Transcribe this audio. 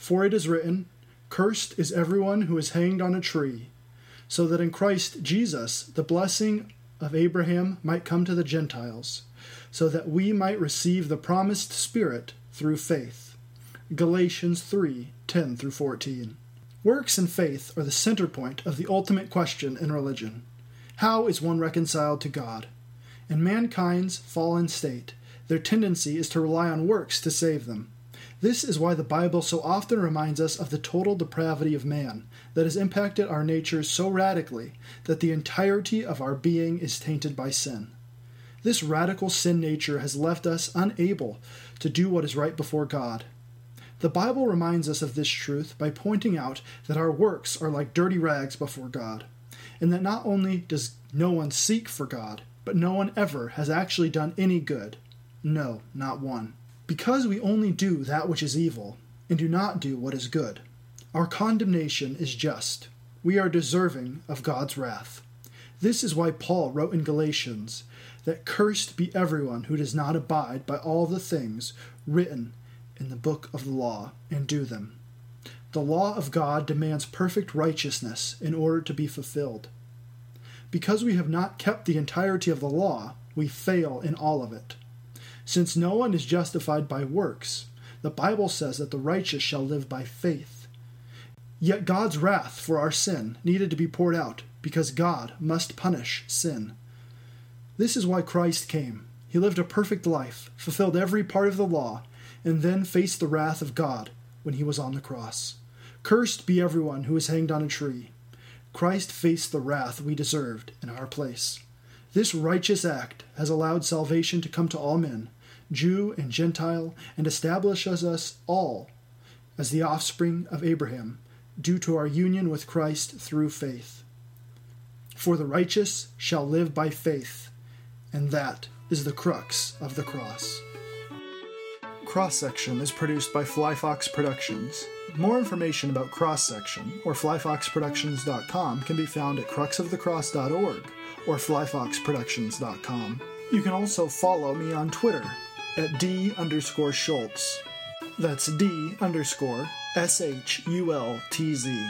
For it is written, Cursed is everyone who is hanged on a tree, so that in Christ Jesus the blessing of Abraham might come to the Gentiles, so that we might receive the promised Spirit through faith. Galatians 3 10 through 14. Works and faith are the center point of the ultimate question in religion. How is one reconciled to God? In mankind's fallen state, their tendency is to rely on works to save them. This is why the Bible so often reminds us of the total depravity of man that has impacted our nature so radically that the entirety of our being is tainted by sin. This radical sin nature has left us unable to do what is right before God. The Bible reminds us of this truth by pointing out that our works are like dirty rags before God, and that not only does no one seek for God, but no one ever has actually done any good. No, not one. Because we only do that which is evil, and do not do what is good, our condemnation is just. We are deserving of God's wrath. This is why Paul wrote in Galatians that cursed be everyone who does not abide by all the things written in the book of the law and do them. The law of God demands perfect righteousness in order to be fulfilled. Because we have not kept the entirety of the law, we fail in all of it. Since no one is justified by works, the Bible says that the righteous shall live by faith. Yet God's wrath for our sin needed to be poured out because God must punish sin. This is why Christ came. He lived a perfect life, fulfilled every part of the law, and then faced the wrath of God when he was on the cross. Cursed be everyone who is hanged on a tree. Christ faced the wrath we deserved in our place. This righteous act has allowed salvation to come to all men, Jew and Gentile, and establishes us all as the offspring of Abraham, due to our union with Christ through faith. For the righteous shall live by faith, and that is the crux of the cross. Cross Section is produced by Fly Fox Productions. More information about Cross Section or flyfoxproductions.com can be found at cruxofthecross.org or flyfoxproductions.com. You can also follow me on Twitter at D underscore Shultz. That's D underscore S H U L T Z.